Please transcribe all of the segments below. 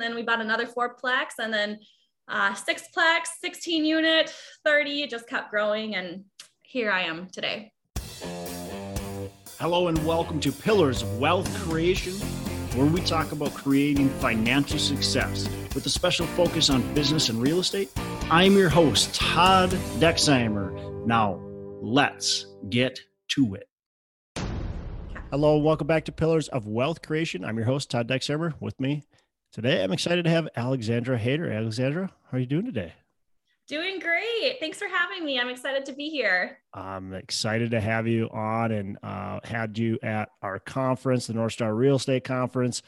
and then we bought another fourplex, and then uh, sixplex, 16 unit, 30. It just kept growing, and here I am today. Hello, and welcome to Pillars of Wealth Creation, where we talk about creating financial success with a special focus on business and real estate. I'm your host, Todd Dexheimer. Now, let's get to it. Hello, welcome back to Pillars of Wealth Creation. I'm your host, Todd Dexheimer. With me today, I'm excited to have Alexandra Hayter. Alexandra, how are you doing today? Doing great. Thanks for having me. I'm excited to be here. I'm excited to have you on and uh, had you at our conference, the North Star Real Estate Conference.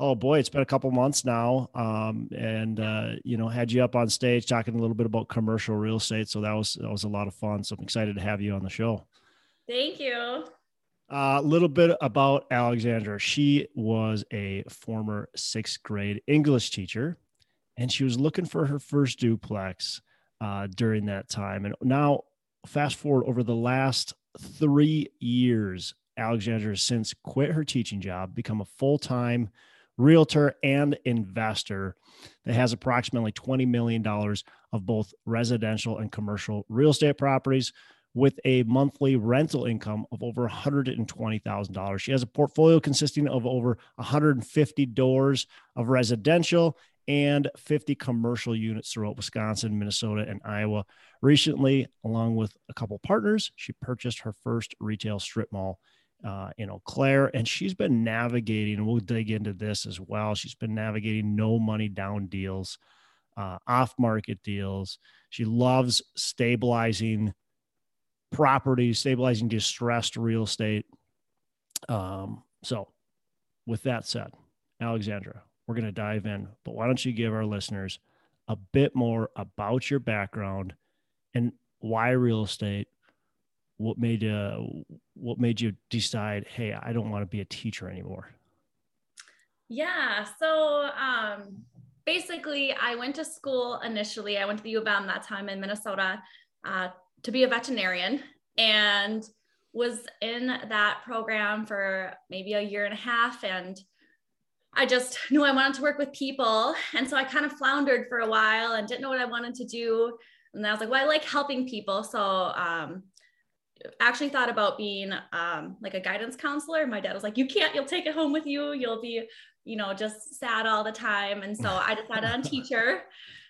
Oh boy, it's been a couple months now, um, and uh, you know had you up on stage talking a little bit about commercial real estate. So that was that was a lot of fun. So I'm excited to have you on the show. Thank you. A uh, little bit about Alexandra. She was a former sixth grade English teacher, and she was looking for her first duplex uh, during that time. And now, fast forward over the last three years, Alexandra has since quit her teaching job, become a full time realtor and investor that has approximately $20 million of both residential and commercial real estate properties with a monthly rental income of over $120,000. She has a portfolio consisting of over 150 doors of residential and 50 commercial units throughout Wisconsin, Minnesota, and Iowa. Recently, along with a couple partners, she purchased her first retail strip mall uh, in Eau Claire, and she's been navigating, and we'll dig into this as well. She's been navigating no money down deals, uh, off market deals. She loves stabilizing properties, stabilizing distressed real estate. Um, so, with that said, Alexandra, we're going to dive in. But why don't you give our listeners a bit more about your background and why real estate? What made you what made you decide, hey, I don't want to be a teacher anymore? Yeah. So um, basically, I went to school initially. I went to the U of M that time in Minnesota uh, to be a veterinarian and was in that program for maybe a year and a half. And I just knew I wanted to work with people. And so I kind of floundered for a while and didn't know what I wanted to do. And I was like, well, I like helping people. So um, actually thought about being um, like a guidance counselor. My dad was like, you can't, you'll take it home with you. You'll be, you know, just sad all the time. And so I decided on teacher.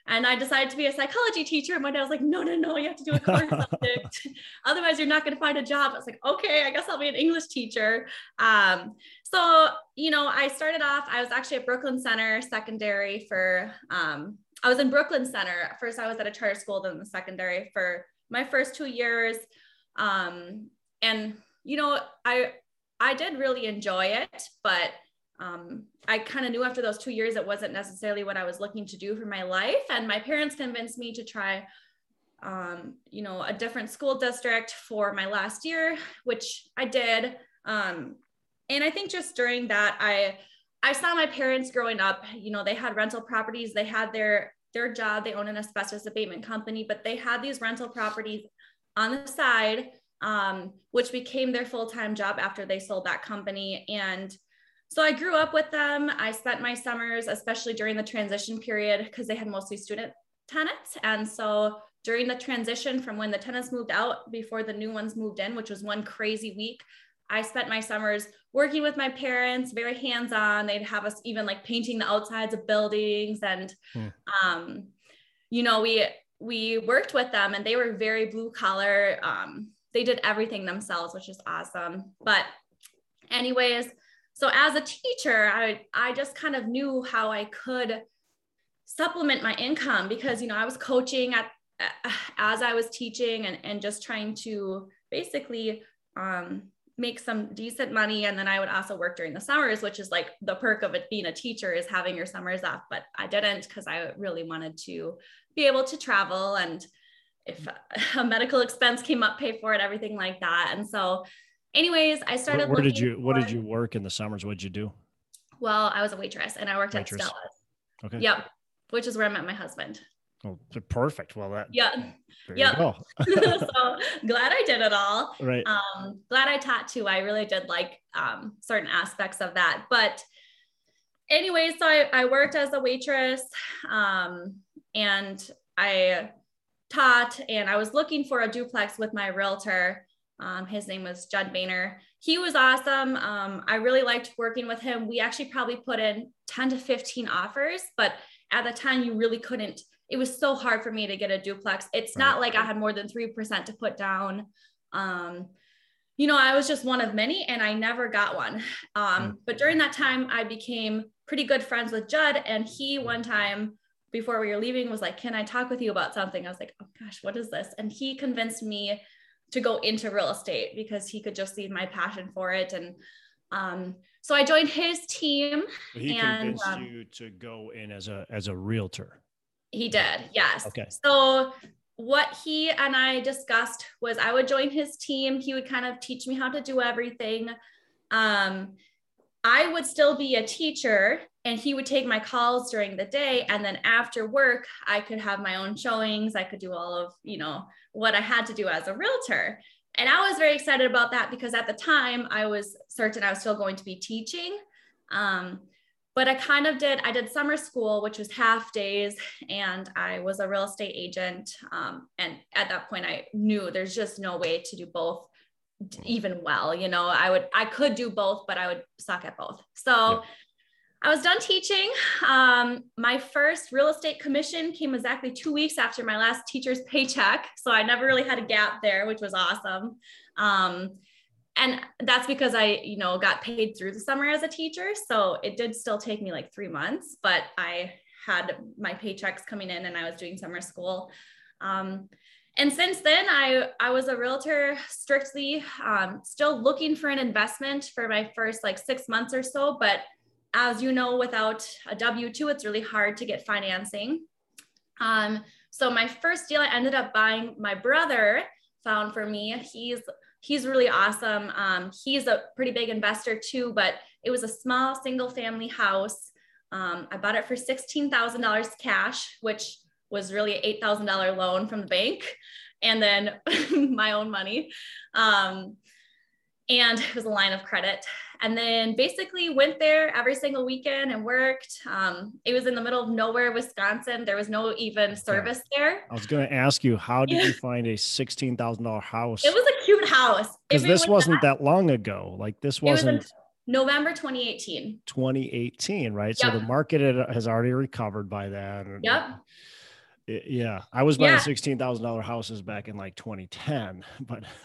And I decided to be a psychology teacher. And my dad was like, no, no, no, you have to do a core subject. Otherwise, you're not going to find a job. I was like, okay, I guess I'll be an English teacher. Um, so, you know, I started off, I was actually at Brooklyn Center secondary for, um, I was in Brooklyn Center. First, I was at a charter school, then the secondary for my first two years. Um, and, you know, I, I did really enjoy it, but um, I kind of knew after those two years it wasn't necessarily what I was looking to do for my life. And my parents convinced me to try, um, you know, a different school district for my last year, which I did. Um, and I think just during that, I I saw my parents growing up. You know, they had rental properties. They had their their job. They own an asbestos abatement company, but they had these rental properties on the side, um, which became their full time job after they sold that company. And so I grew up with them. I spent my summers, especially during the transition period, because they had mostly student tenants. And so during the transition from when the tenants moved out before the new ones moved in, which was one crazy week, I spent my summers working with my parents, very hands on. They'd have us even like painting the outsides of buildings. And, hmm. um, you know, we, we worked with them and they were very blue collar. Um, they did everything themselves, which is awesome. But, anyways, so as a teacher i i just kind of knew how i could supplement my income because you know i was coaching at as i was teaching and, and just trying to basically um, make some decent money. And then i would also work during the summers which is like the perk of it being a teacher is having your summers off but i didn't because i really wanted to be able to travel. And if a medical expense came up pay for it everything like that. And so anyways, I started. Where, where did you What did you work in the summers? What did you do? Well, I was a waitress, and I worked waitress. at Stella's. Okay. Yep, which is where I met my husband. Oh, perfect. Well, that. Yeah. Yeah. so glad I did it all. Right. Um, glad I taught too. I really did like um, certain aspects of that, but anyway, so I, I worked as a waitress um, and I taught and I was looking for a duplex with my realtor. Um, his name was Judd Boehner. He was awesome. Um, I really liked working with him. We actually probably put in 10 to 15 offers, but at the time you really couldn't. It was so hard for me to get a duplex. It's right. not like I had more than 3% to put down. Um, you know, I was just one of many and I never got one. Um, hmm. but during that time, I became pretty good friends with Judd. And he, one time before we were leaving, was like, Can I talk with you about something? I was like, Oh gosh, what is this? And he convinced me to go into real estate because he could just see my passion for it. And um, so I joined his team. He and, convinced um, you to go in as a as a realtor. He did, yes. Okay. So what he and I discussed was I would join his team. He would kind of teach me how to do everything. Um, I would still be a teacher and he would take my calls during the day. And then after work, I could have my own showings. I could do all of, you know, what I had to do as a realtor. And I was very excited about that because at the time I was certain I was still going to be teaching. Um, but I kind of did, I did summer school, which was half days, and I was a real estate agent. Um, and at that point, I knew there's just no way to do both even well. You know, I would, I could do both, but I would suck at both. So yeah. I was done teaching. Um, my first real estate commission came exactly two weeks after my last teacher's paycheck. So I never really had a gap there, which was awesome. Um, and that's because I, you know, got paid through the summer as a teacher. So it did still take me like three months, but I had my paychecks coming in and I was doing summer school. Um, and since then, I, I was a realtor strictly, um, still looking for an investment for my first like six months or so. But as you know, without a W 2, it's really hard to get financing. Um, so my first deal, I ended up buying my brother found for me. He's he's really awesome. Um, he's a pretty big investor too, but it was a small single family house. Um, I bought it for $16,000 cash, which was really an $8,000 loan from the bank and then my own money. Um, and it was a line of credit. And then basically went there every single weekend and worked. Um, it was in the middle of nowhere, Wisconsin. There was no even service there. I was going to ask you, how did you find a sixteen thousand dollar house? It was a cute house because this wasn't that, that, long ago. Like this wasn't. Was November 2018. 2018, right? Yep. So the market has already recovered by then. Yep yeah i was buying yeah. $16000 houses back in like 2010 but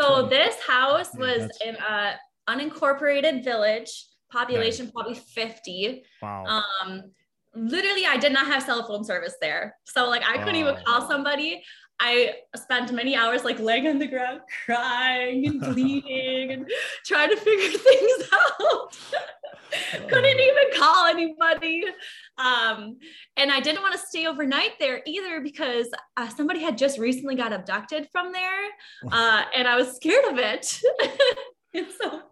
so 20. this house was yeah, in a unincorporated village population probably 50 wow um literally i did not have cell phone service there so like i couldn't even call somebody I spent many hours like laying on the ground, crying and bleeding and trying to figure things out. Couldn't even call anybody. Um, and I didn't want to stay overnight there either because uh, somebody had just recently got abducted from there. Uh, and I was scared of it. and so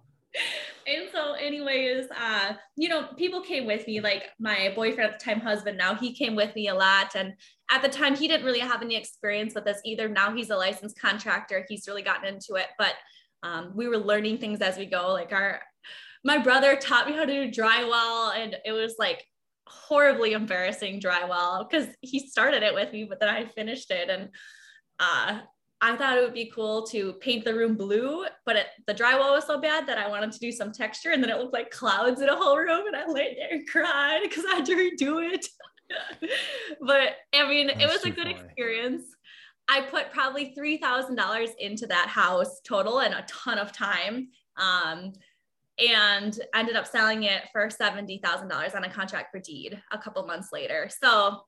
and so anyways uh you know people came with me like my boyfriend at the time husband now he came with me a lot. And at the time he didn't really have any experience with this either. Now he's a licensed contractor. He's really gotten into it. But um, we were learning things as we go. Like our my brother taught me how to do drywall and it was like horribly embarrassing drywall because he started it with me but then i finished it. And uh, I thought it would be cool to paint the room blue, but it, the drywall was so bad that I wanted to do some texture and then it looked like clouds in a whole room and I laid there and cried because I had to redo it. but I mean, That's it was a good funny. experience. I put probably $3,000 into that house total and a ton of time. Um, and ended up selling it for $70,000 on a contract for deed a couple months later. So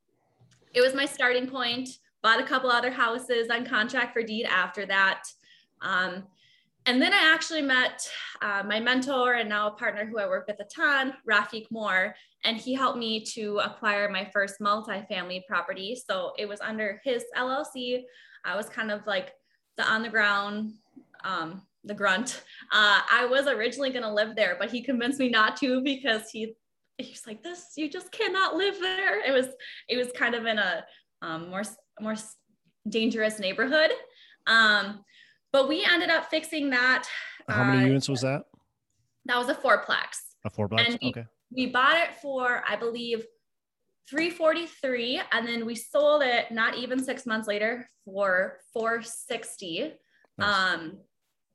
it was my starting point bought a couple other houses on contract for deed after that. Um, and then I actually met uh, my mentor and now a partner who I work with a ton, Rafik Moore, and he helped me to acquire my first multifamily property. So it was under his LLC. I was kind of like the on the ground, um, the grunt. Uh, I was originally going to live there, but he convinced me not to because he he's like this you just cannot live there it was it was kind of in a um, more more dangerous neighborhood. Um, but we ended up fixing that. How many uh, units was that? That was a fourplex. A fourplex. And we, okay. we bought it for, I believe, 343 and then we sold it not even six months later for 460 nice. um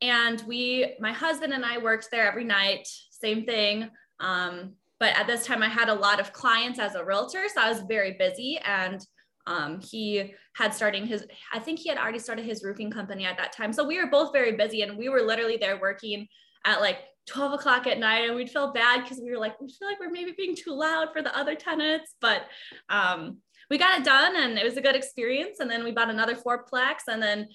and we my husband and i worked there every night same thing um but at this time i had a lot of clients as a realtor so i was very busy and um, he had starting his i think he had already started his roofing company at that time. So we were both very busy and we were literally there working at like 12 o'clock at night and we'd feel bad because we were like we feel like we're maybe being too loud for the other tenants but um, we got it done and it was a good experience. And then we bought another fourplex and then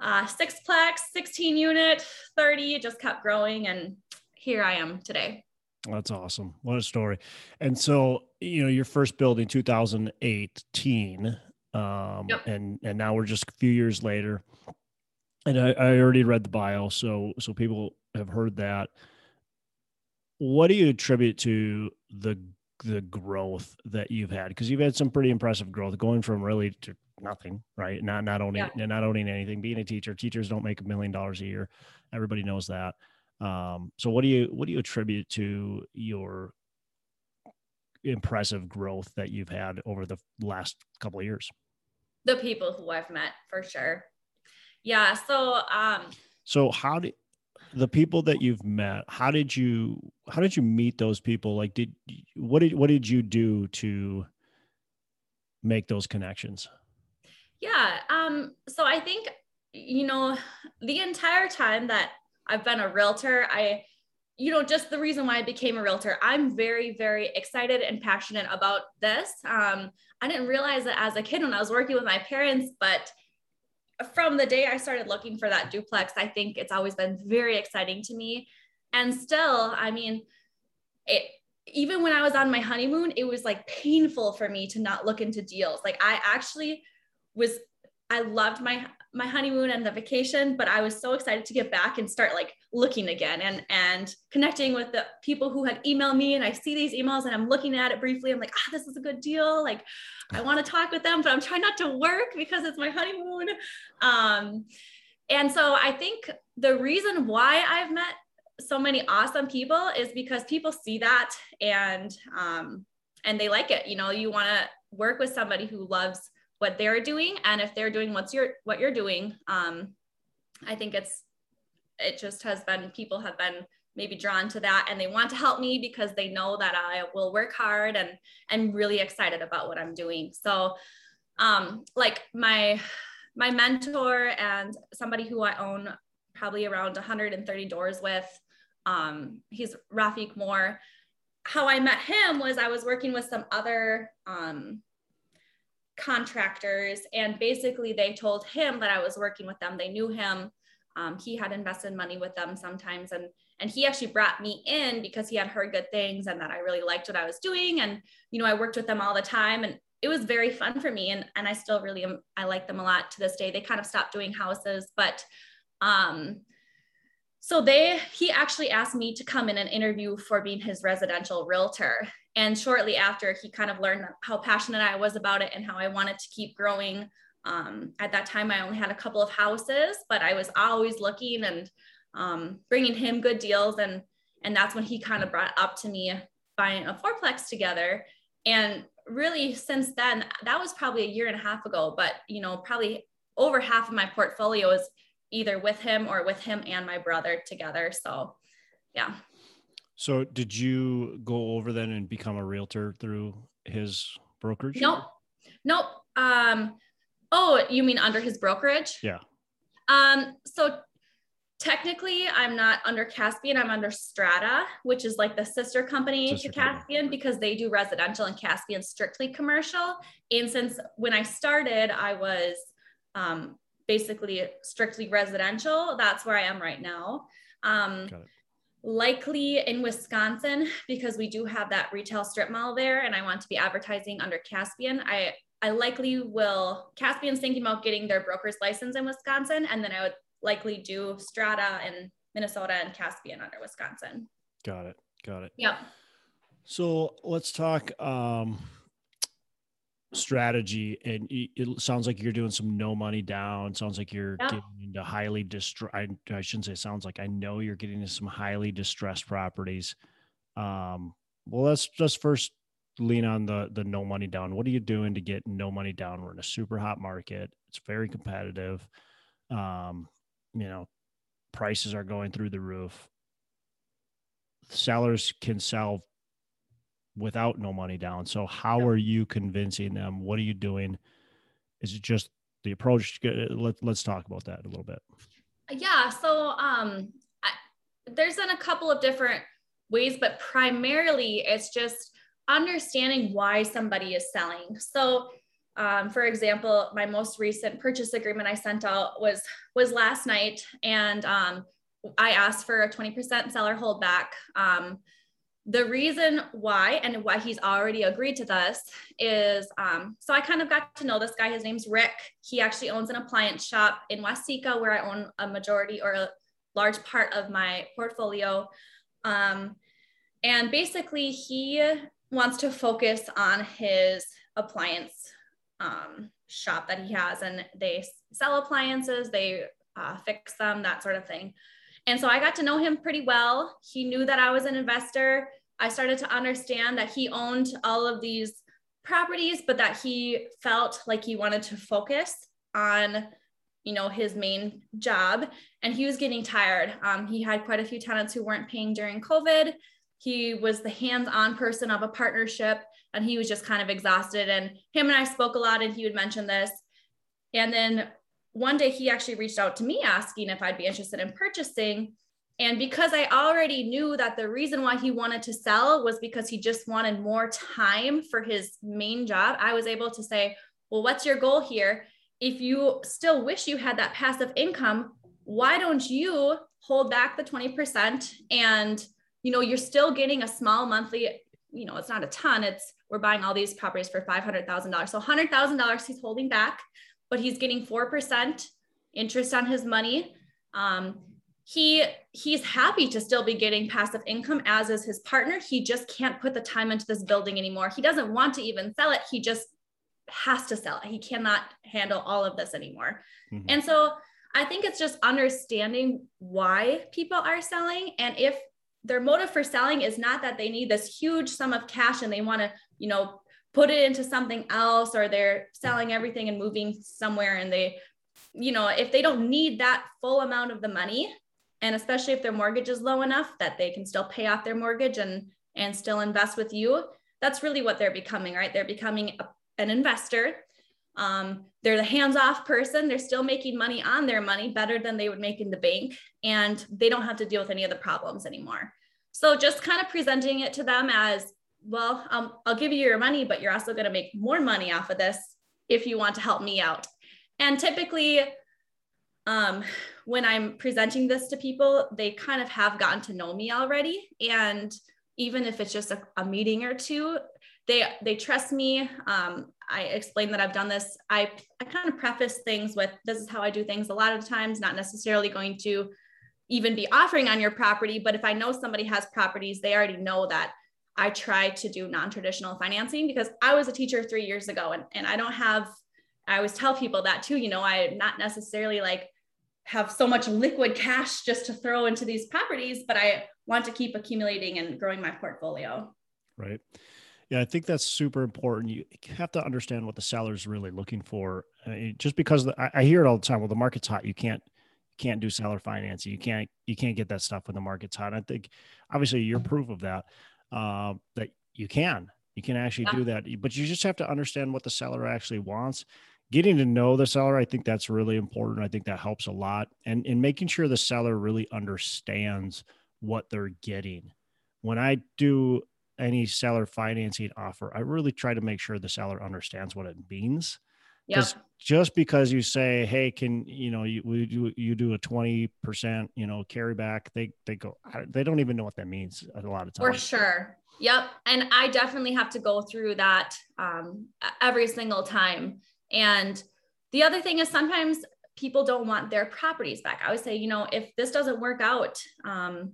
uh, sixplex 16 unit 30 it just kept growing and here i am today that's awesome. What a story. And so you know your first building 2018 um, yep. and and now we're just a few years later. And I, I already read the bio so so people have heard that. What do you attribute to the the growth that you've had? Because you've had some pretty impressive growth going from really to nothing right? Not not owning yeah. not owning anything being a teacher. Teachers don't make a million dollars a year. Everybody knows that um, so what do you what do you attribute to your impressive growth that you've had over the last couple of years? The people who i've met for sure. Yeah so um so how did the people that you've met how did you how did you meet those people? Like did what did what did you do to make those connections? Yeah um so i think you know the entire time that i've been a realtor i you know just the reason why i became a realtor i'm very very excited and passionate about this um i didn't realize it as a kid when i was working with my parents but from the day I started looking for that duplex, I think it's always been very exciting to me. And still, I mean, it even when I was on my honeymoon, it was like painful for me to not look into deals. Like I actually was I loved my my honeymoon and the vacation, but I was so excited to get back and start like looking again and and connecting with the people who had emailed me. And I see these emails and I'm looking at it briefly. I'm like, ah, this is a good deal. Like, I want to talk with them, but I'm trying not to work because it's my honeymoon. Um, and so I think the reason why I've met so many awesome people is because people see that and um, and they like it. You know, you want to work with somebody who loves what they're doing and if they're doing what's your what you're doing um, i think it's it just has been people have been maybe drawn to that and they want to help me because they know that i will work hard and and really excited about what i'm doing. So um like my my mentor and somebody who i own probably around 130 doors with um he's Rafiq Moore. How I met him was I was working with some other um, contractors and basically they told him that I was working with them. They knew him. Um, he had invested money with them sometimes and and he actually brought me in because he had heard good things and that I really liked what I was doing and you know I worked with them all the time and it was very fun for me and and I still really am I like them a lot to this day. They kind of stopped doing houses but um so they he actually asked me to come in and interview for being his residential realtor and shortly after he kind of learned how passionate i was about it and how i wanted to keep growing um, at that time i only had a couple of houses but i was always looking and um, bringing him good deals and and that's when he kind of brought up to me buying a fourplex together and really since then that was probably a year and a half ago but you know probably over half of my portfolio is either with him or with him and my brother together. So, yeah. So, did you go over then and become a realtor through his brokerage? Nope. Nope. Um, oh, you mean under his brokerage? Yeah. Um, so technically I'm not under Caspian, I'm under Strata, which is like the sister company sister to Caspian company. because they do residential and Caspian strictly commercial. And since when I started, I was um, basically strictly residential. That's where I am right now. Um, likely in Wisconsin because we do have that retail strip mall there, and I want to be advertising under Caspian. I I likely will. Caspian's thinking about getting their broker's license in Wisconsin, and then I would likely do Strata in Minnesota and Caspian under Wisconsin. Got it. Got it. Yep. So let's talk. Um, strategy and it sounds like you're doing some no money down sounds like you're yeah. getting into highly distressed I, I, shouldn't say sounds like i know you're getting into some highly distressed properties um well, let's just first lean on the the no money down. What are you doing to get no money down? We're in a super hot market. It's very competitive. Um, you know, prices are going through the roof. Sellers can sell without no money down. So how are you convincing them? What are you doing? Is it just the approach? Let, let's talk about that a little bit. Yeah. So um, I, there's been a couple of different ways, but primarily it's just understanding why somebody is selling. So um, for example, my most recent purchase agreement I sent out was was last night, and um, I asked for a 20% seller holdback. Um, the reason why and why he's already agreed to this is um, so I kind of got to know this guy. His name's Rick. He actually owns an appliance shop in Waseca, where I own a majority or a large part of my portfolio. Um, and basically, he wants to focus on his appliance um, shop that he has, and they sell appliances, they uh, fix them, that sort of thing. And so I got to know him pretty well. He knew that I was an investor. I started to understand that he owned all of these properties, but that he felt like he wanted to focus on, you know, his main job. And he was getting tired. Um, he had quite a few tenants who weren't paying during COVID. He was the hands-on person of a partnership, and he was just kind of exhausted. And him and I spoke a lot, and he would mention this. And then one day he actually reached out to me asking if I'd be interested in purchasing. And because I already knew that the reason why he wanted to sell was because he just wanted more time for his main job, I was able to say, Well, what's your goal here? If you still wish you had that passive income, why don't you hold back the 20% and you know you're still getting a small monthly you know it's not a ton it's we're buying all these properties for $500000 so $100000 he's holding back but he's getting 4% interest on his money. Um, he he's happy to still be getting passive income as is his partner. He just can't put the time into this building anymore. He doesn't want to even sell it. He just has to sell it. He cannot handle all of this anymore. Mm-hmm. and so i think it's just understanding why people are selling. And if their motive for selling is not that they need this huge sum of cash and they want to you know put it into something else or they're selling everything and moving somewhere and they you know if they don't need that full amount of the money and especially if their mortgage is low enough that they can still pay off their mortgage and and still invest with you that's really what they're becoming right? They're becoming a, an investor. Um, they're the hands-off person. They're still making money on their money better than they would make in the bank and they don't have to deal with any of the problems anymore. So just kind of presenting it to them as well, um, I'll give you your money, but you're also going to make more money off of this if you want to help me out. And typically, um, when I'm presenting this to people, they kind of have gotten to know me already. And even if it's just a, a meeting or two, they they trust me. Um, I explain that I've done this. I I kind of preface things with this is how I do things. A lot of times, not necessarily going to even be offering on your property, but if I know somebody has properties, they already know that I try to do non-traditional financing because I was a teacher three years ago and, and I don't have, I always tell people that too, you know, I not necessarily like have so much liquid cash just to throw into these properties, but I want to keep accumulating and growing my portfolio. Right. Yeah, I think that's super important. You have to understand what the seller's really looking for. Uh, I just because the, I, I hear it all the time. Well, the market's hot. You can't can't do seller financing. You can't you can't get that stuff when the market's hot. I think obviously you're proof of that uh, that you can you can actually yeah. do that. But you just have to understand what the seller actually wants. Getting to know the seller i think that's really important. I think that helps a lot. And in making sure the seller really understands what they're getting. When i do any seller financing offer i really try to make sure the seller understands what it means because just because you say, "Hey, can you know you do you do a twenty percent you know carry back," they they go they don't even know what that means a lot of times. For sure. Yep. And I definitely have to go through that um, every single time. And the other thing is sometimes people don't want their properties back. I would say, you know, if this doesn't work out, um,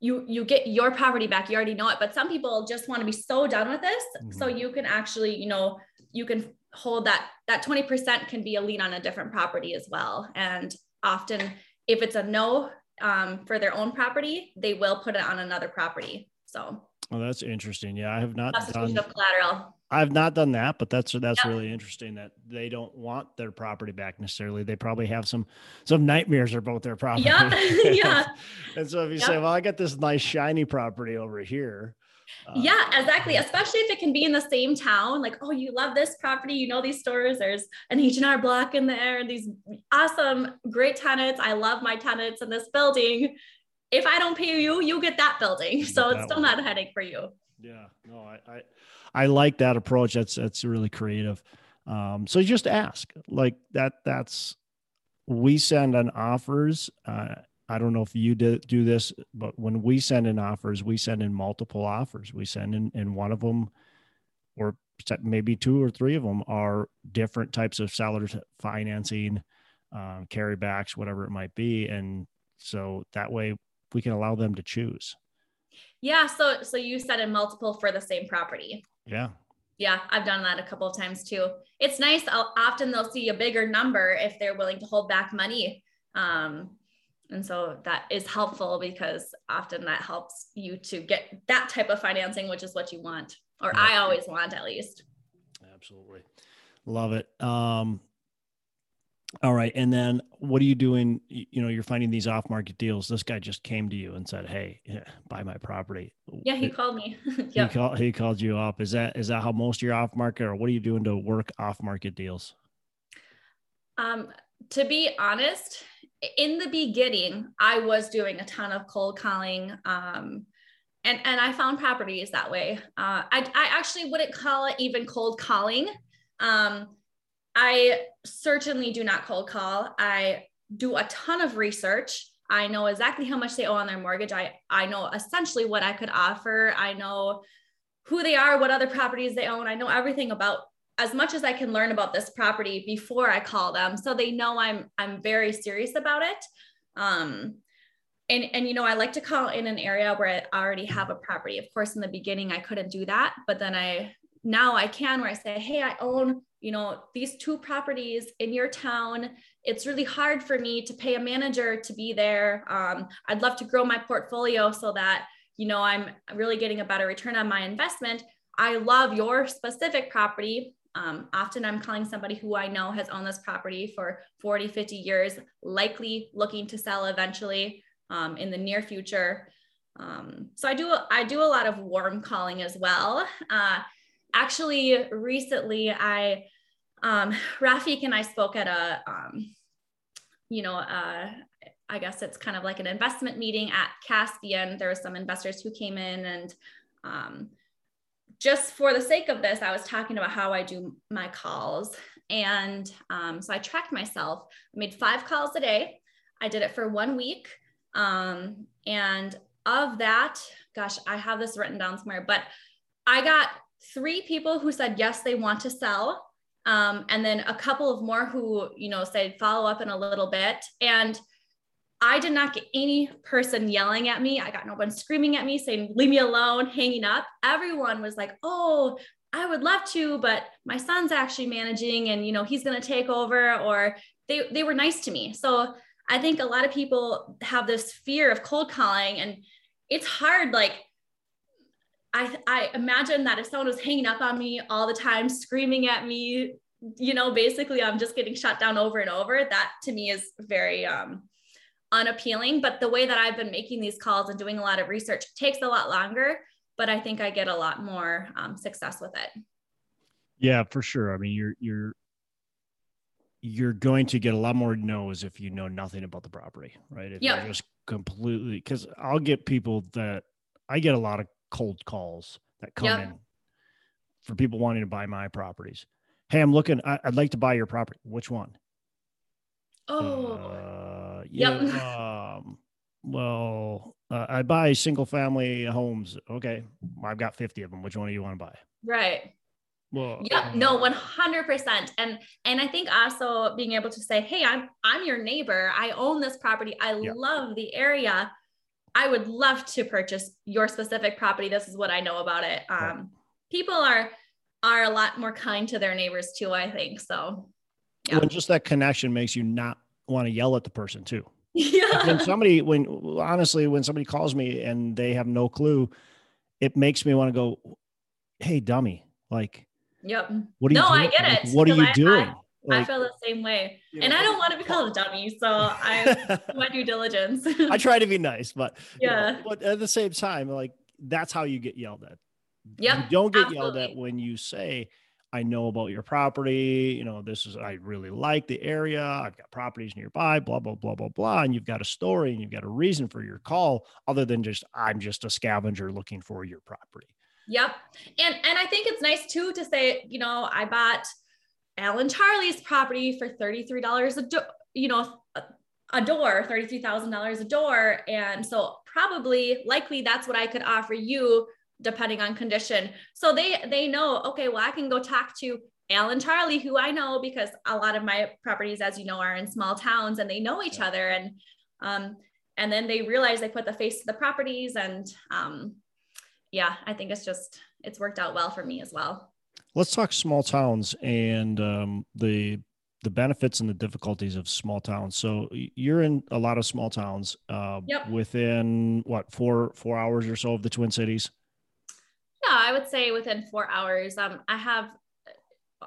you you get your property back. You already know it. But some people just want to be so done with this, mm-hmm. so you can actually, you know, you can hold that that 20% can be a lien on a different property as well and often if it's a no um, for their own property they will put it on another property so Oh, that's interesting. Yeah, I have not done of collateral. I've not done that, but that's that's Yeah. really interesting that they don't want their property back necessarily. They probably have some some nightmares about their property. Yeah, yeah. and so if you Yeah. say, "Well, I got this nice shiny property over here," uh, Yeah, exactly. Especially if it can be in the same town. Like, oh, you love this property. You know these stores. There's an H and R Block in there. and These awesome, great tenants. I love my tenants in this building. If I don't pay you, you get that building. So get it's still one. not a headache for you. Yeah, no, I, I I like that approach. That's that's really creative. Um, so just ask like that. That's we send an offers. Uh, I don't know if you do, do this, but when we send in offers, we send in multiple offers. We send in, and one of them, or maybe two or three of them, are different types of sellers financing, um, carrybacks, whatever it might be, and so that way we can allow them to choose. Yeah. So so you said in multiple for the same property. Yeah, Yeah, I've done that a couple of times too. It's nice. I'll, often they'll see a bigger number if they're willing to hold back money. Um, and so that is helpful because often that helps you to get that type of financing, which is what you want, or Yeah. I always want at least. Absolutely. Love it. Um, all right. And then what are you doing? You know, you're finding these off market deals. This guy just came to you and said, Hey, buy my property. Yeah, he He- called me. he, yep. called, he called you up. Is that, is that how most of your off market or what are you doing to work off market deals? Um, to be honest, in the beginning, I was doing a ton of cold calling. Um, and, and I found properties that way. Uh, I, I actually wouldn't call it even cold calling. Um, I certainly do not cold call. I do a ton of research. I know exactly how much they owe on their mortgage. I, I know essentially what I could offer. I know who they are, what other properties they own. I know everything about as much as I can learn about this property before I call them. So they know I'm I'm very serious about it. Um, and and you know, I like to call in an area where I already have a property. Of course, in the beginning I couldn't do that, but then I now I can where I say, hey, I own, you know, these two properties in your town. It's really hard for me to pay a manager to be there. Um, I'd love to grow my portfolio so that, you know, I'm really getting a better return on my investment. I love your specific property. Um, often I'm calling somebody who I know has owned this property for 40, 50 years, likely looking to sell eventually um, in the near future. Um, so I do I do a lot of warm calling as well. Uh, actually, recently I um, Rafik and I spoke at a um, you know uh, I guess it's kind of like an investment meeting at Caspian. There were some investors who came in and um, just for the sake of this, I was talking about how I do my calls. And um, so I tracked myself. I made five calls a day. I did it for one week. Um, and of that, gosh, I have this written down somewhere, but I got three people who said, yes, they want to sell. Um, and then a couple of more who, you know, said follow up in a little bit. And I did not get any person yelling at me. I got no one screaming at me saying, leave me alone, hanging up. Everyone was like, oh, I would love to, but my son's actually managing and, you know, he's going to take over or they, they were nice to me. So I think a lot of people have this fear of cold calling and it's hard. Like I, I imagine that if someone was hanging up on me all the time, screaming at me, you know, basically I'm just getting shut down over and over. That to me is very, um, unappealing. But the way that I've been making these calls and doing a lot of research takes a lot longer, but I think I get a lot more um, success with it. Yeah, for sure. I mean, you're you're you're going to get a lot more no's if you know nothing about the property, right? If Yep. you're just completely because I'll get people that I get a lot of cold calls that come Yep. in for people wanting to buy my properties. Hey, I'm looking. I, I'd like to buy your property. Which one? Oh, Uh, Yep. yeah. Um, well, uh, I buy single family homes. Okay, I've got 50 of them. Which one do you want to buy? right. Well, Yep. No, uh, 100%. And, and I think also being able to say, Hey, I'm, I'm your neighbor. I own this property. I Yeah. love the area. I would love to purchase your specific property. This is what I know about it. Right. Um, people are, are a lot more kind to their neighbors too, I think. So Yeah. Well, just that connection makes you not want to yell at the person too. Yeah. When somebody, when honestly, when somebody calls me and they have no clue, it makes me want to go, hey, dummy, like, yep. What are you no, doing? I get Like, it. what are you I- doing? I, Like, I feel the same way. you And know, I don't want to be called a dummy. So I do my due diligence. I try to be nice, but you know, Yeah. but at the same time, like that's how you get yelled at. Yeah. You don't get yelled at when you say, I know about your property. You know, this is, I really like the area. I've got properties nearby, blah, blah, blah, blah, blah. And you've got a story and you've got a reason for your call other than just, I'm just a scavenger looking for your property. Yep. And and I think it's nice too to say, you know, I bought Alan Charlie's property for $33 a door, you know, a, door, $33,000 a door. And so probably likely that's what I could offer you depending on condition. So they they know, okay, well I can go talk to Alan Charlie who I know because a lot of my properties as you know are in small towns and they know each Yeah. other and um and then they realize they put the face to the properties and um yeah, I think it's just it's worked out well for me as well. Let's talk small towns and um, the the benefits and the difficulties of small towns. So you're in a lot of small towns uh, Yep. within what four four hours or so of the Twin Cities. I would say within four hours. Um, I have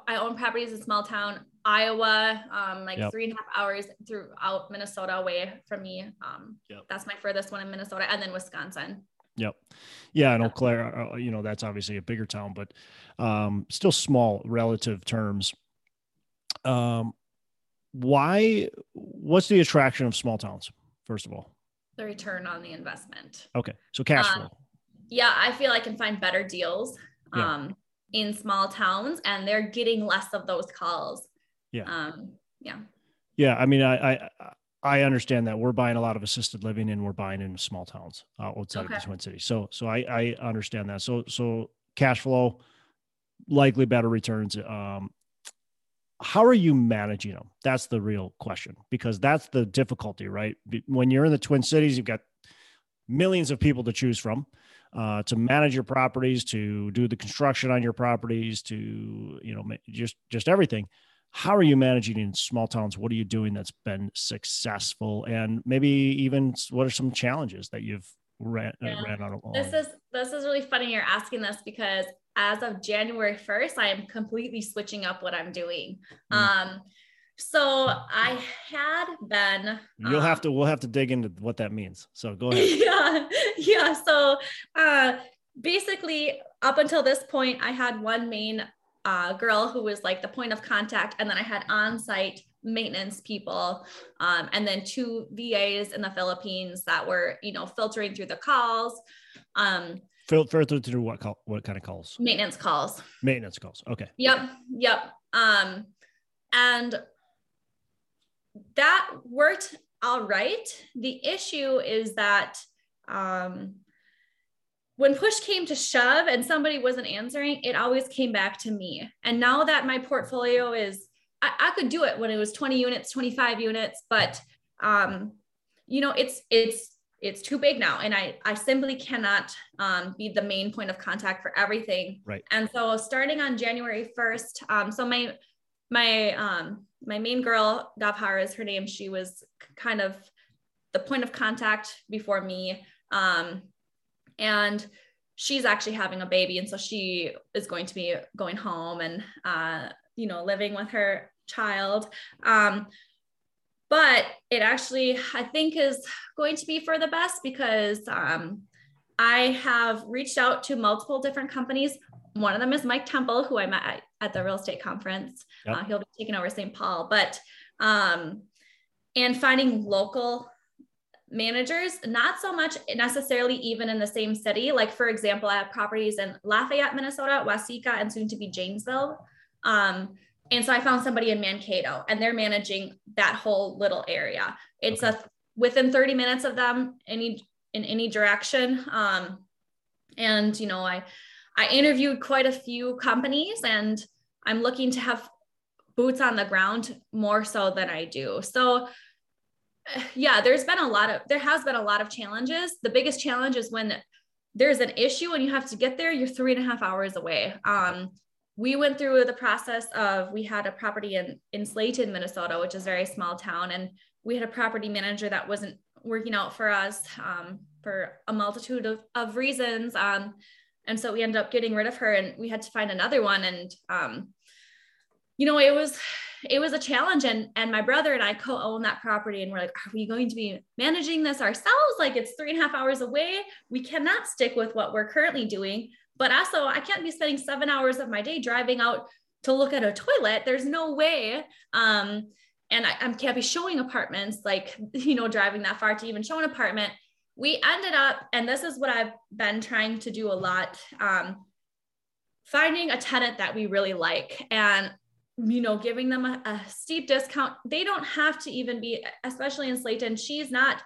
I own properties in small town Iowa, um, like Yep. three and a half hours throughout Minnesota away from me. Um, Yep. that's my furthest one in Minnesota, and then Wisconsin. Yep. Yeah, and Eau Claire, uh, you know, that's obviously a bigger town, but um, still small relative terms. Um, why? What's the attraction of small towns? First of all, The return on the investment. okay, so cash Um, flow. Yeah, I feel I can find better deals Yeah. um, in small towns, and they're getting less of those calls. Yeah. Um, yeah. Yeah, I mean, I, I I understand that we're buying a lot of assisted living and we're buying in small towns uh, outside of the Twin Cities. So so I I understand that. So so cash flow, likely better returns. Um, how are you managing them? That's the real question because that's the difficulty, right? When you're in the Twin Cities, you've got millions of people to choose from. Uh, to manage your properties, to do the construction on your properties, to you know just just everything how are you managing in small towns what are you doing that's been successful and maybe even what are some challenges that you've ran, uh, Yeah. ran out along This is this is really funny you're asking this because as of January 1st, I am completely switching up what I'm doing. Mm. Um, so I had been you'll have um, to we'll have to dig into what that means so go ahead yeah, yeah. So uh basically up until this point, I had one main uh, girl who was like the point of contact, and then I had on-site maintenance people, um, and then two VAs in the Philippines that were, you know, filtering through the calls, um, Fil- filter through what call what kind of calls maintenance calls. maintenance calls okay Yep, yep. Um, and that worked all right. The issue is that um, when push came to shove and somebody wasn't answering, it always came back to me. And now that my portfolio is, I, I could do it when it was 20 units, 25 units, but um, you know, it's it's it's too big now, and I I simply cannot um, be the main point of contact for everything. Right. And so starting on January 1st, um, so my my um my main girl Gavhara is her name. She was kind of the point of contact before me. Um, and she's actually having a baby and so she is going to be going home and uh, you know living with her child um, but it actually i think is going to be for the best because um, i have reached out to multiple different companies one of them is mike temple who i met at, at the real estate conference Yep. uh, he'll be taking over st paul but um, and finding local managers, not so much necessarily even in the same city. Like, for example, I have properties in Lafayette, Minnesota, Waseca, and soon to be Janesville. Um, and so I found somebody in Mankato and they're managing that whole little area. It's a within 30 minutes of them any in any direction. Um, and you know, I I interviewed quite a few companies and I'm looking to have boots on the ground more so than I do. So yeah, there's been a lot of there has been a lot of challenges. The biggest challenge is when there's an issue and you have to get there, you're three and a half hours away. Um, we went through the process of we had a property in in Slayton, Minnesota, which is a very small town, and we had a property manager that wasn't working out for us um, for a multitude of, of reasons. Um, and so we ended up getting rid of her and we had to find another one. And um, you know it was it was a challenge. And and my brother and i co-own that property and we're like are we going to be managing this ourselves? Like it's three and a half hours away. We cannot stick with what we're currently doing. But also i can't be spending seven hours of my day driving out to look at a toilet. There's no way um, and I, I can't be showing apartments like you know driving that far to even show an apartment we ended up and this is what i've been trying to do a lot um, finding a tenant that we really like and you know, giving them a, a, steep discount. They don't have to even be, especially in Slayton. She's not,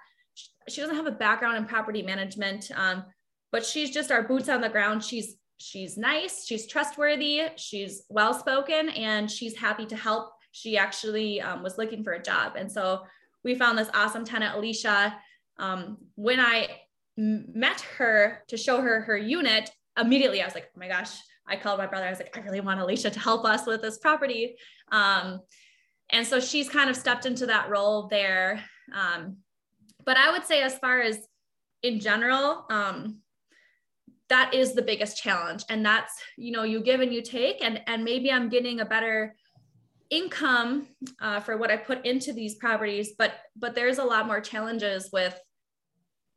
she doesn't have a background in property management, um, but she's just our boots on the ground. She's she's nice, she's trustworthy, she's well spoken, and she's happy to help. She actually um, was looking for a job, and so we found this awesome tenant, Alicia. Um, when I met her to show her her unit, immediately I was like, oh my gosh, I called my brother. I was like, I really want Alicia to help us with this property. Um, and so she's kind of stepped into that role there. Um, but I would say, as far as in general, um, that is the biggest challenge. And that's, you know, you give and you take, and, and maybe I'm getting a better income uh, for what I put into these properties, but, but there's a lot more challenges with,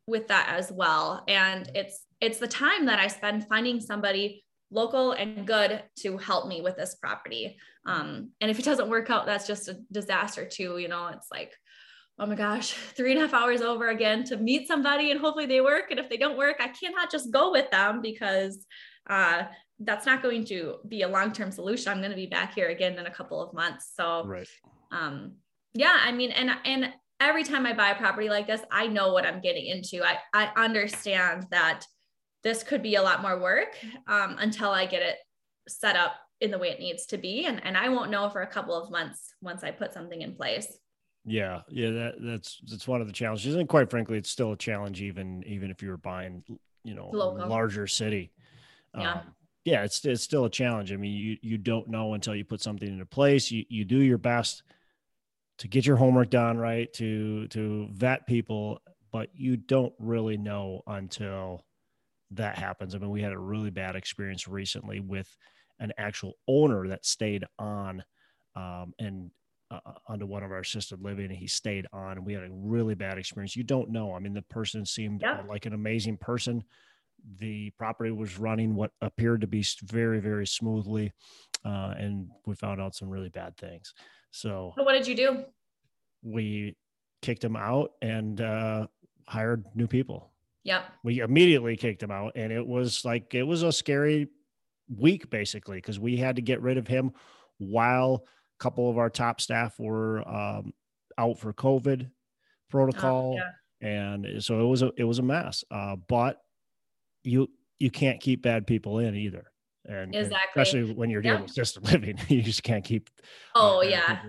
with that as well. And it's, it's the time that I spend finding somebody local and good to help me with this property. Um, and if it doesn't work out, that's just a disaster too. You know, it's like, oh my gosh, three and a half hours over again to meet somebody and hopefully they work. And if they don't work, I cannot just go with them because uh, that's not going to be a long-term solution. I'm going to be back here again in a couple of months. So, right. um, yeah, I mean, and, and every time I buy a property like this, I know what I'm getting into. I, I understand that this could be a lot more work um, until I get it set up in the way it needs to be. And, and I won't know for a couple of months once I put something in place. Yeah. Yeah. That, that's, that's one of the challenges. And quite frankly, it's still a challenge, even, even if you were buying, you know, Local. larger city. Yeah. Um, yeah, it's, it's still a challenge. I mean, you, you don't know until you put something into place. You, you do your best to get your homework done, right. To, to vet people, but you don't really know until that happens. I mean, we had a really bad experience recently with an actual owner that stayed on um, and uh, uh onto one of our assisted living and he stayed on and we had a really bad experience. You don't know. I mean, the person seemed yeah. like an amazing person. The property was running what appeared to be very, very smoothly. Uh, and we found out some really bad things. So, what did you do? We kicked him out and uh, hired new people. Yeah. We immediately kicked him out. And it was like, it was a scary week basically, because we had to get rid of him while a couple of our top staff were um, out for COVID protocol. Oh, yeah. And so it was a, it was a mess. Uh, but you, you can't keep bad people in either and, exactly. and especially when you're doing assisted living you just can't keep oh yeah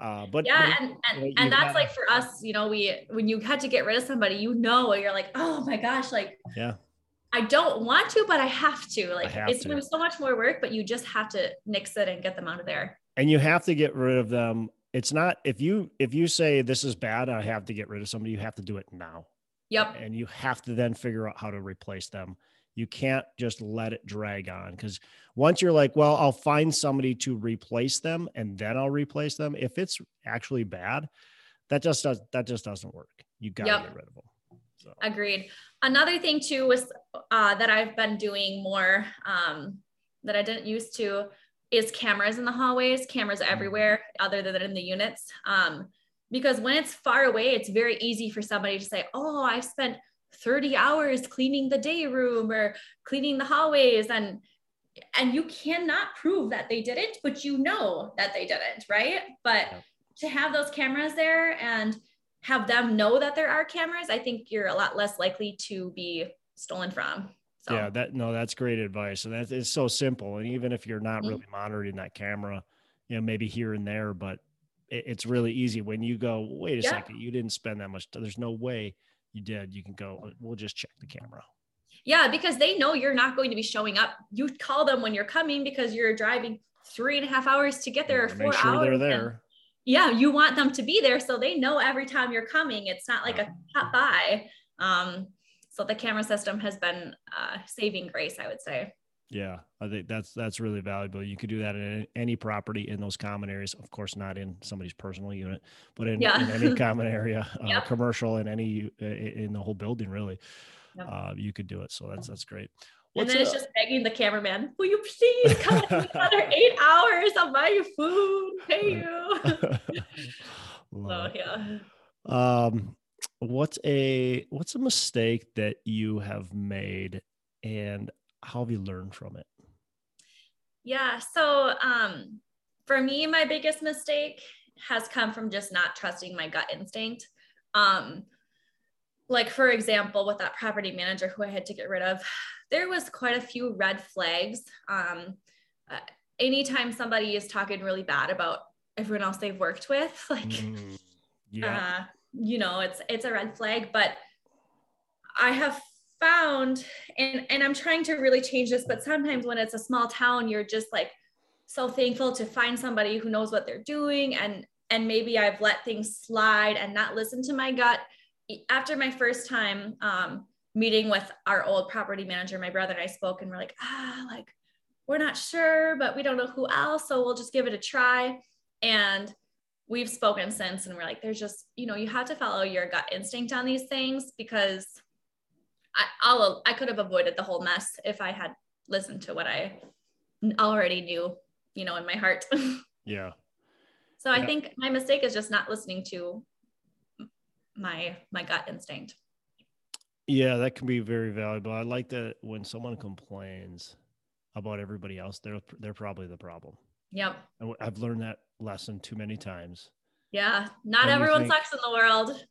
uh, but yeah but, and and, you know, and that's like for us you know we when you had to get rid of somebody you know you're like oh my gosh like yeah I don't want to, but I have to. Like have it's to. so much more work, but you just have to nix it and get them out of there. And you have to get rid of them. It's not if you if you say this is bad, I have to get rid of somebody, you have to do it now. Yep. And you have to then figure out how to replace them. You can't just let it drag on because once you're like, well, I'll find somebody to replace them and then I'll replace them. If it's actually bad, that just does that just doesn't work. You got to yep. get rid of them. So. Agreed. Another thing too was uh, that I've been doing more um, that I didn't used to is cameras in the hallways, cameras mm-hmm. everywhere other than in the units. Um, because when it's far away, it's very easy for somebody to say, "Oh, I spent 30 hours cleaning the day room or cleaning the hallways and and you cannot prove that they didn't but you know that they didn't right but yeah. to have those cameras there and have them know that there are cameras i think you're a lot less likely to be stolen from so. yeah that no that's great advice and that is so simple and even if you're not mm-hmm. really monitoring that camera you know maybe here and there but it, it's really easy when you go wait a yeah. second you didn't spend that much there's no way you did, you can go, we'll just check the camera. Yeah, because they know you're not going to be showing up. You call them when you're coming because you're driving three and a half hours to get there or four sure hours. They're there. yeah, you want them to be there so they know every time you're coming. It's not like a hot by. Um, so the camera system has been uh, saving grace, I would say. Yeah, I think that's that's really valuable. You could do that in any property in those common areas. Of course, not in somebody's personal unit, but in, yeah. in any common area, uh, yep. commercial, in any in the whole building, really, uh, you could do it. So that's that's great. What's and then it's just begging the cameraman, "Will you please come another eight hours? I'll buy you food, pay you." so yeah. Um, what's a what's a mistake that you have made and how have you learned from it? Yeah. So um, for me, my biggest mistake has come from just not trusting my gut instinct. Um, like for example, with that property manager who I had to get rid of, there was quite a few red flags. Um, uh, anytime somebody is talking really bad about everyone else they've worked with, like, mm, yeah. Uh, you know, it's it's a red flag. But I have found and and i'm trying to really change this but sometimes when it's a small town you're just like so thankful to find somebody who knows what they're doing and and maybe i've let things slide and not listen to my gut. After my first time um, meeting with our old property manager my brother and i spoke and we're like ah like we're not sure but we don't know who else so we'll just give it a try. And we've spoken since and we're like there's just you know you have to follow your gut instinct on these things because I, I'll I could have avoided the whole mess if I had listened to what I already knew, you know, in my heart. yeah. So yeah. I think my mistake is just not listening to my my gut instinct. Yeah, that can be very valuable. I like that when someone complains about everybody else, they're they're probably the problem. Yep. I've learned that lesson too many times. Yeah, not everyone think, sucks in the world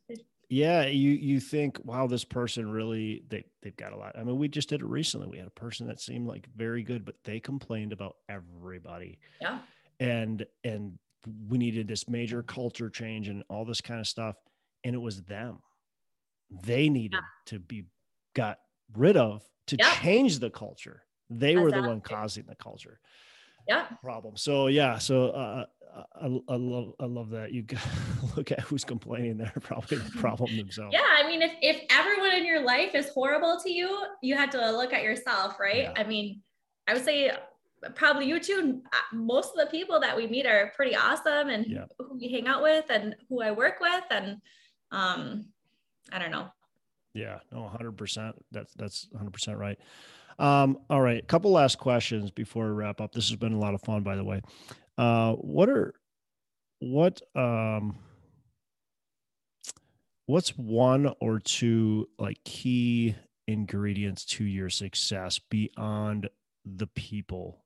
yeah you you think wow this person really they they've got a lot. I mean we just did it recently. We had a person that seemed like very good but they complained about everybody. Yeah. And and we needed this major culture change and all this kind of stuff and it was them. They needed yeah. to be got rid of to yeah. change the culture. They exactly. were the one causing the culture yeah problem so yeah so uh, I, I, love I love that you look at who's complaining they're probably the problem themselves. Yeah, I mean if if everyone in your life is horrible to you, you have to look at yourself, right? Yeah. I mean, I would say probably you too. Uh, most of the people that we meet are pretty awesome and yeah. who we hang out with and who I work with and um I don't know. Yeah, no, 100%. That's that's 100% right. Um, all right, a couple last questions before we wrap up. This has been a lot of fun, by the way. Uh, what are what um what's one or two like key ingredients to your success beyond the people?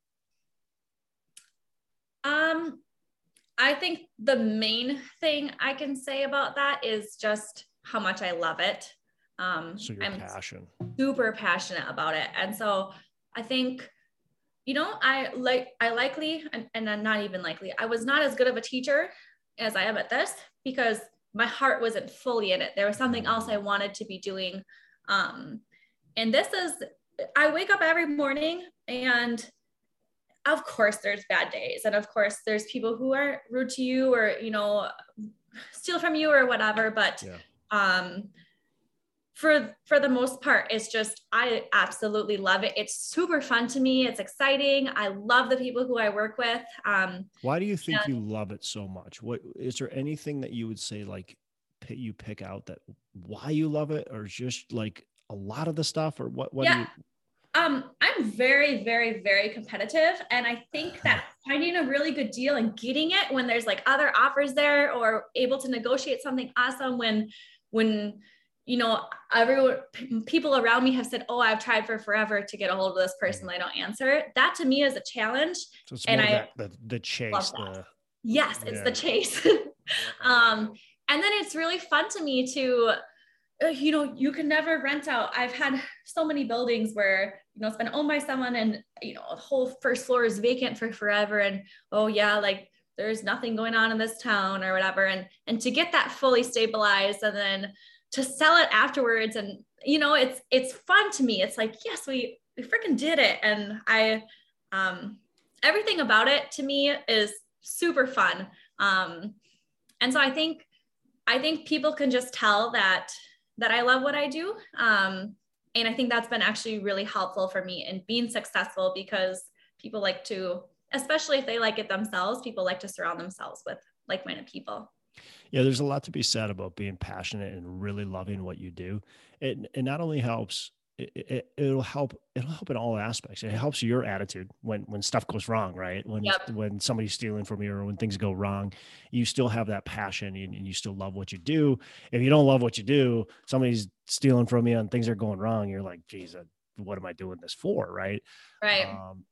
Um, I think the main thing I can say about that is just how much I love it. Um, so your I'm passion. super passionate about it, and so I think you know, I like I likely and, and I'm not even likely, I was not as good of a teacher as I am at this because my heart wasn't fully in it. There was something else I wanted to be doing. Um, and this is I wake up every morning and of course there's bad days and of course there's people who are rude to you or you know steal from you or whatever but yeah. um for for the most part it's just i absolutely love it. It's super fun to me. It's exciting. I love the people who i work with. Um why do you think and, you love it so much? What is there anything that you would say like you pick out that why you love it or just like a lot of the stuff or what what yeah. um i'm very very very competitive and i think that finding a really good deal and getting it when there's like other offers there or able to negotiate something awesome when when you know, everyone, people around me have said, "Oh, I've tried for forever to get a hold of this person. They don't answer." That to me is a challenge. So and I the, the chase. The, yes, it's yeah. the chase. um, and then it's really fun to me to, uh, you know, you can never rent out. I've had so many buildings where you know it's been owned by someone, and you know, the whole first floor is vacant for forever, and oh yeah, like there's nothing going on in this town or whatever, and and to get that fully stabilized, and then to sell it afterwards. And you know it's it's fun to me. It's like yes we we freaking did it. And i um everything about it to me is super fun. Um and so i think i think people can just tell that that i love what i do. Um and I think that's been actually really helpful for me in being successful because people like to, especially if they like it themselves, people like to surround themselves with like minded people. Yeah, there's a lot to be said about being passionate and really loving what you do. It, it not only helps it, it, will help it'll help in all aspects. It helps your attitude when when stuff goes wrong right? When yep. when somebody's stealing from you or when things go wrong you still have that passion and, and, you still love what you do. If you don't love what you do somebody's stealing from you and things are going wrong you're like geez what am i doing this for? Right? Right. Um,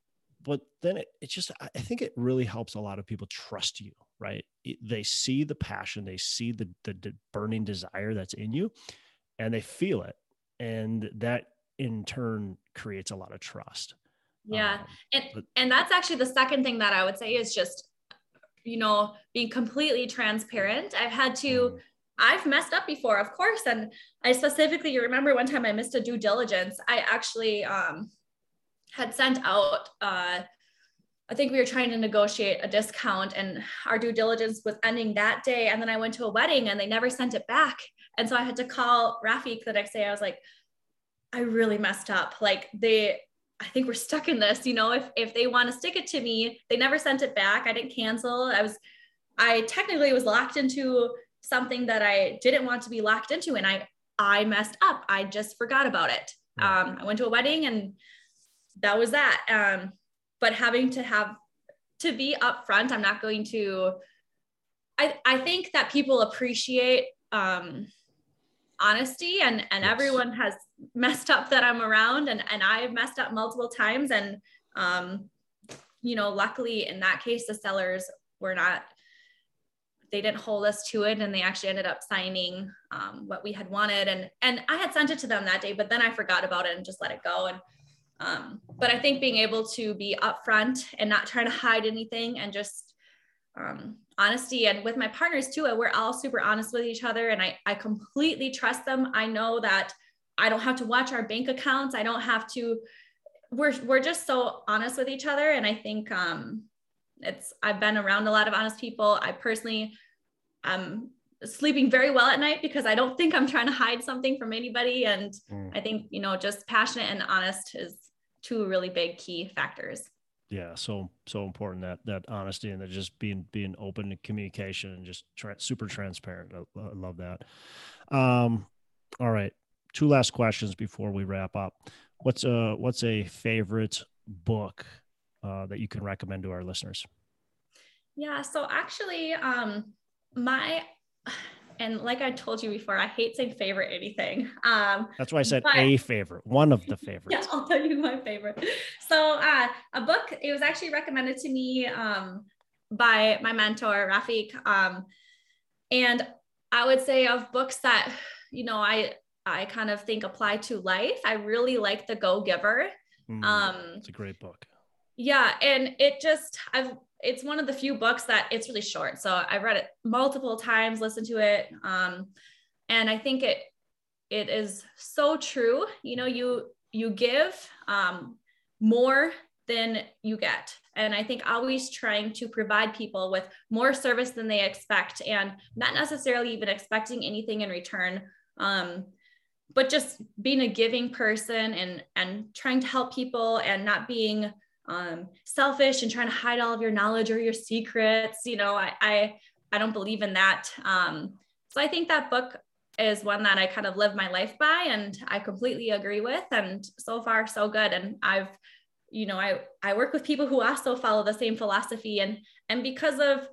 but then it, it just i think it really helps a lot of people trust you right they see the passion they see the, the, the burning desire that's in you and they feel it and that in turn creates a lot of trust. Yeah. Um, and but- and that's actually the second thing that I would say is just you know, being completely transparent. I've had to mm. I've messed up before, of course, and I specifically you remember one time I missed a due diligence. I actually um had sent out uh I think we were trying to negotiate a discount and our due diligence was ending that day. And then I went to a wedding and they never sent it back. And so I had to call Rafik the next day. I was like, I really messed up. Like they, I think we're stuck in this, you know, if, if they want to stick it to me, they never sent it back. I didn't cancel. I was, I technically was locked into something that I didn't want to be locked into. And I, I messed up. I just forgot about it. Um, I went to a wedding and that was that. Um, but having to have to be upfront, I'm not going to, I, I think that people appreciate, um, honesty and and yes. everyone has messed up that I'm around and and I've messed up multiple times and um you know luckily in that case the sellers were not they didn't hold us to it and they actually ended up signing um, what we had wanted and and I had sent it to them that day but then I forgot about it and just let it go and um, but I think being able to be upfront and not trying to hide anything and just um, honesty and with my partners too we're all super honest with each other and I, I completely trust them. I know that i don't have to watch our bank accounts. I don't have to we're we're just so honest with each other and i think um it's i've been around a lot of honest people. I personally am sleeping very well at night because i don't think i'm trying to hide something from anybody and mm. i think you know just passionate and honest is two really big key factors. Yeah so so important that that honesty and that just being being open to communication and just tra- super transparent. I, I, love that. Um all right two last questions before we wrap up. What's a what's a favorite book uh, that you can recommend to our listeners? Yeah so actually um my and like I told you before, I hate saying favorite anything. Um, That's why I said but, a favorite, one of the favorites. yeah, I'll tell you my favorite. So uh, a book, it was actually recommended to me um, by my mentor, Rafik. Um, and I would say of books that, you know, I, I kind of think apply to life. I really like The Go Giver. Mm, um, it's a great book. Yeah. And it just, I've it's one of the few books that it's really short. So I've read it multiple times, listened to it. Um, and I think it it is so true. You know, you you give um, more than you get. And I think always trying to provide people with more service than they expect and not necessarily even expecting anything in return. Um, but just being a giving person and and trying to help people and not being um, selfish and trying to hide all of your knowledge or your secrets. You know, I I, I don't believe in that. Um, so I think that book is one that I kind of live my life by, and I completely agree with. And so far, so good. And I've, you know, I I work with people who also follow the same philosophy, and and because of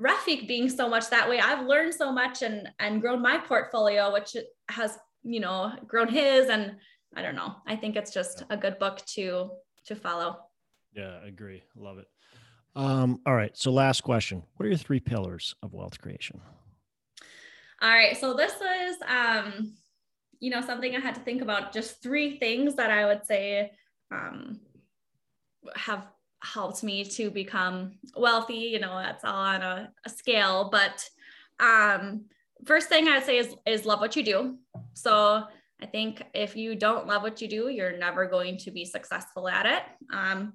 Rafik being so much that way, I've learned so much and and grown my portfolio, which has you know grown his and I don't know. I think it's just a good book to to follow. Yeah, I agree. Love it. Um, all right. So last question. What are your three pillars of wealth creation? All right. So this is, um, you know, something I had to think about just three things that I would say um have helped me to become wealthy. You know, that's all on a, a scale. But um first thing I'd say is is love what you do. So I think if you don't love what you do, you're never going to be successful at it. Um,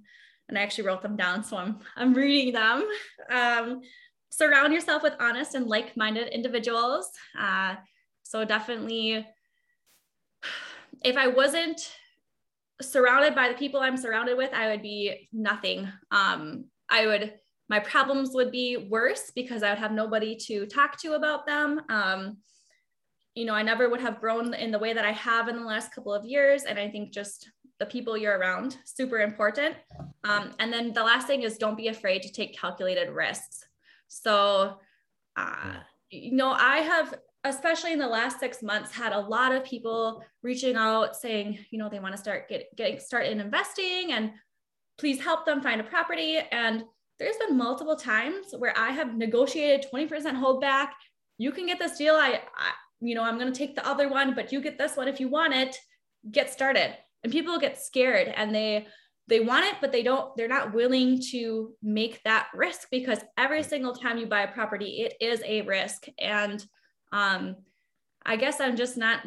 and I actually wrote them down, so I'm I'm reading them. Um, surround yourself with honest and like-minded individuals. Uh, so definitely if I wasn't surrounded by the people I'm surrounded with, I would be nothing. Um, I would, my problems would be worse because I would have nobody to talk to about them. Um, you know, I never would have grown in the way that I have in the last couple of years. And I think just the people you're around, super important. Um, and then the last thing is don't be afraid to take calculated risks. So, uh, you know, I have especially in the last six months had a lot of people reaching out saying you know they want to start get, getting start in investing and please help them find a property. And there's been multiple times where i have negotiated 20% holdback you can get this deal. I, I you know i'm going to take the other one but you get this one if you want it. Get started and people get scared and they they want it but they don't they're not willing to make that risk because every single time you buy a property it is a risk and um, I guess I'm just not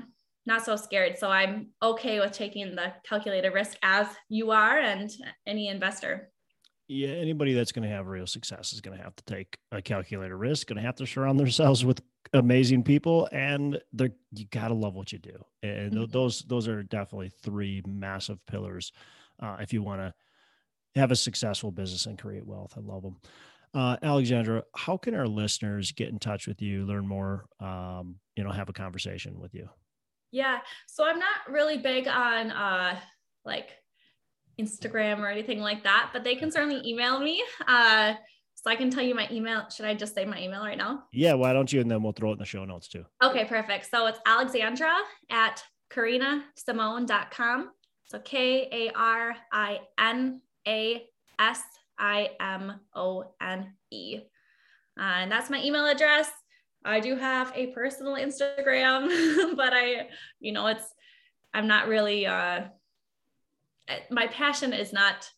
not so scared. So I'm okay with taking the calculated risk as you are and any investor. Yeah, anybody that's going to have real success is going to have to take a calculated risk, going to have to surround themselves with amazing people and they're you got to love what you do. And mm-hmm. those those are definitely three massive pillars uh, if you want to have a successful business and create wealth. I love them. Uh, Alexandra, how can our listeners get in touch with you, learn more, um, you know, have a conversation with you? Yeah. So I'm not really big on uh, like Instagram or anything like that, but they can certainly email me. Uh, so I can tell you my email. Should I just say my email right now? Yeah, why don't you? And then we'll throw it in the show notes too. Okay, perfect. So it's Alexandra at karinasimone.com. So K A R I N A S I M O N E. Uh, and that's my email address. I do have a personal Instagram, but I, you know, it's, I'm not really, uh, my passion is not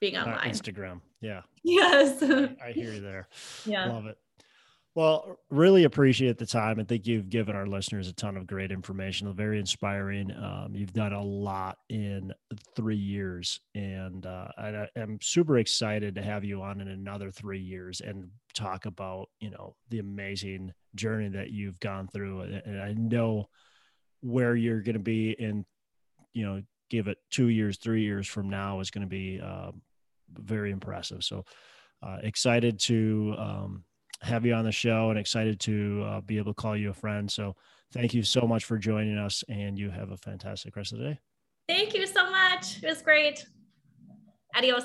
being online. Not Instagram. Yeah. Yes. I, I hear you there. Yeah. Love it. Well, really appreciate the time. I think you've given our listeners a ton of great information. Very inspiring. Um, you've done a lot in three years, and uh, I am super excited to have you on in another three years and talk about you know the amazing journey that you've gone through. And I know where you're going to be in, you know, give it two years, three years from now is going to be uh, very impressive. So uh, excited to. Um, have you on the show and excited to uh, be able to call you a friend. So thank you so much for joining us and you have a fantastic rest of the day. Thank you so much. It was great. Adios.